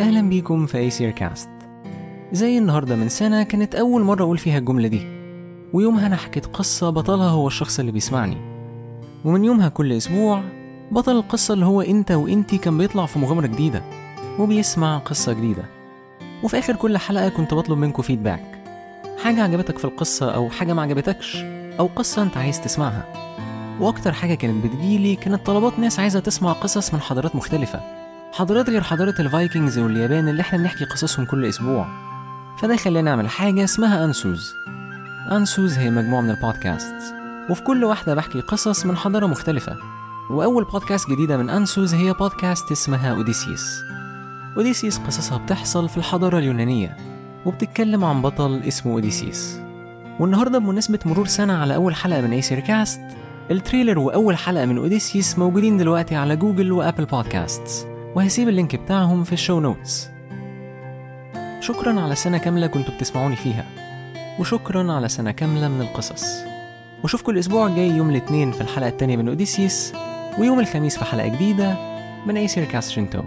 أهلا بيكم في أيسير كاست زي النهاردة من سنة كانت أول مرة أقول فيها الجملة دي. ويومها أنا حكيت قصة بطلها هو الشخص اللي بيسمعني. ومن يومها كل أسبوع بطل القصة اللي هو أنت وأنتي كان بيطلع في مغامرة جديدة. وبيسمع قصة جديدة. وفي آخر كل حلقة كنت بطلب منكم فيدباك حاجة عجبتك في القصة أو حاجة ما عجبتكش أو قصة أنت عايز تسمعها. وأكتر حاجة كانت بتجيلي كانت طلبات ناس عايزة تسمع قصص من حضارات مختلفة. حضارات غير حضارة ال Vikings واليابان اللي إحنا بنحكي قصصهم كل أسبوع. فده خلاني أعمل حاجة اسمها أنسوز. أنسوز هي مجموعة من البودكاست وفي كل واحدة بحكي قصص من حضارة مختلفة. وأول بودكاست جديدة من أنسوز هي بودكاست اسمها أوديسيس. أوديسيس قصصها بتحصل في الحضارة اليونانية وبتتكلم عن بطل اسمه أوديسيس. والنهاردة بمناسبة مرور سنة على أول حلقة من أيسير cast ال trailer وأول حلقة من أوديسيس موجودين دلوقتي على جوجل وأبل بودكاست وهسيب ال link بتاعهم في ال show notes شكرا على سنة كاملة كنتوا بتسمعوني فيها وشكرا على سنة كاملة من القصص. واشوفكم الأسبوع الجاي يوم الاثنين في الحلقة التانية من أوديسيس ويوم الخميس في حلقة جديدة من أيسير كاست شنتو